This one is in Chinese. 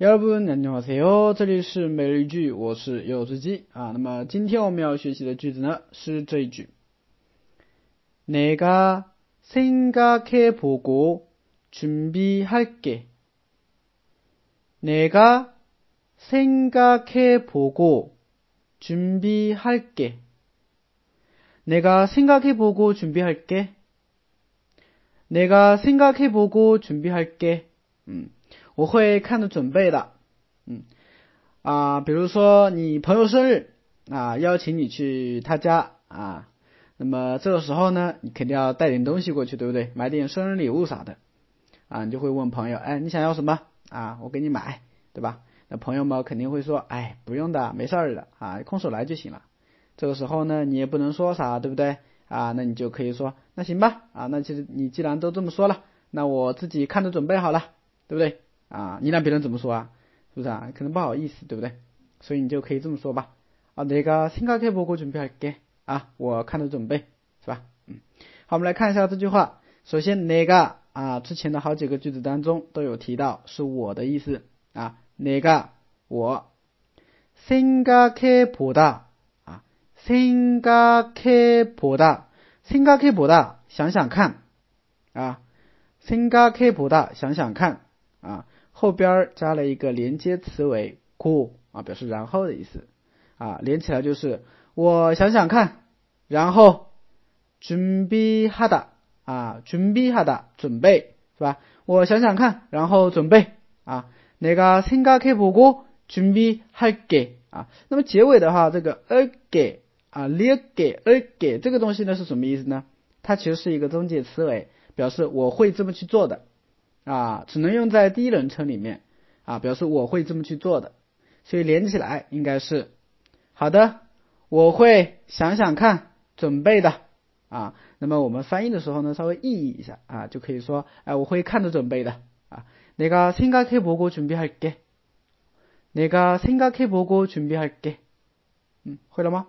여러분안녕하세요这里是每日一句我是柚子鸡啊那么今天我们要学习的句子呢是这一句내가생각해보고준비할게내가생각해보고준비할게내가생각해보고준비할게내가생각해보고준비할게嗯 我会看着准备的，嗯啊，比如说你朋友生日啊，邀请你去他家啊，那么这个时候呢，你肯定要带点东西过去，对不对？买点生日礼物啥的啊，你就会问朋友，哎，你想要什么啊？我给你买，对吧？那朋友们肯定会说，哎，不用的，没事儿的啊，空手来就行了。这个时候呢，你也不能说啥，对不对？啊，那你就可以说，那行吧，啊，那其实你既然都这么说了，那我自己看着准备好了，对不对？啊，你让别人怎么说啊？是不是啊？可能不好意思，对不对？所以你就可以这么说吧。啊，那个생각해보고준비할 게， 啊，我看着准备，是吧？嗯，好，我们来看一下这句话。首先，那个啊，之前的好几个句子当中都有提到是我的意思啊，那个我생각해보 다， 啊，생각해보 다， 생각해보 다， 想想看啊，생각해보 다， 想想看啊。 后边加了一个连接词尾 cool 啊，表示然后的意思啊，连起来就是我想想看，然后준비하다啊，준비하다准备是吧？我想想看，然后准备啊，내가생각해보고준비할게啊。那么结尾的话，这个할게啊，할게할게这个东西呢是什么意思呢？它其实是一个中介词尾，表示我会这么去做的。 啊，只能用在第一人称里面啊，表示我会这么去做的，所以连起来应该是好的，我会想想看，准备的啊。那么我们翻译的时候呢，稍微意译一下啊，就可以说，哎，我会看着准备的啊。내가생각해보고준비할 게， 내가생각해보고준비할 게， 嗯，会了吗？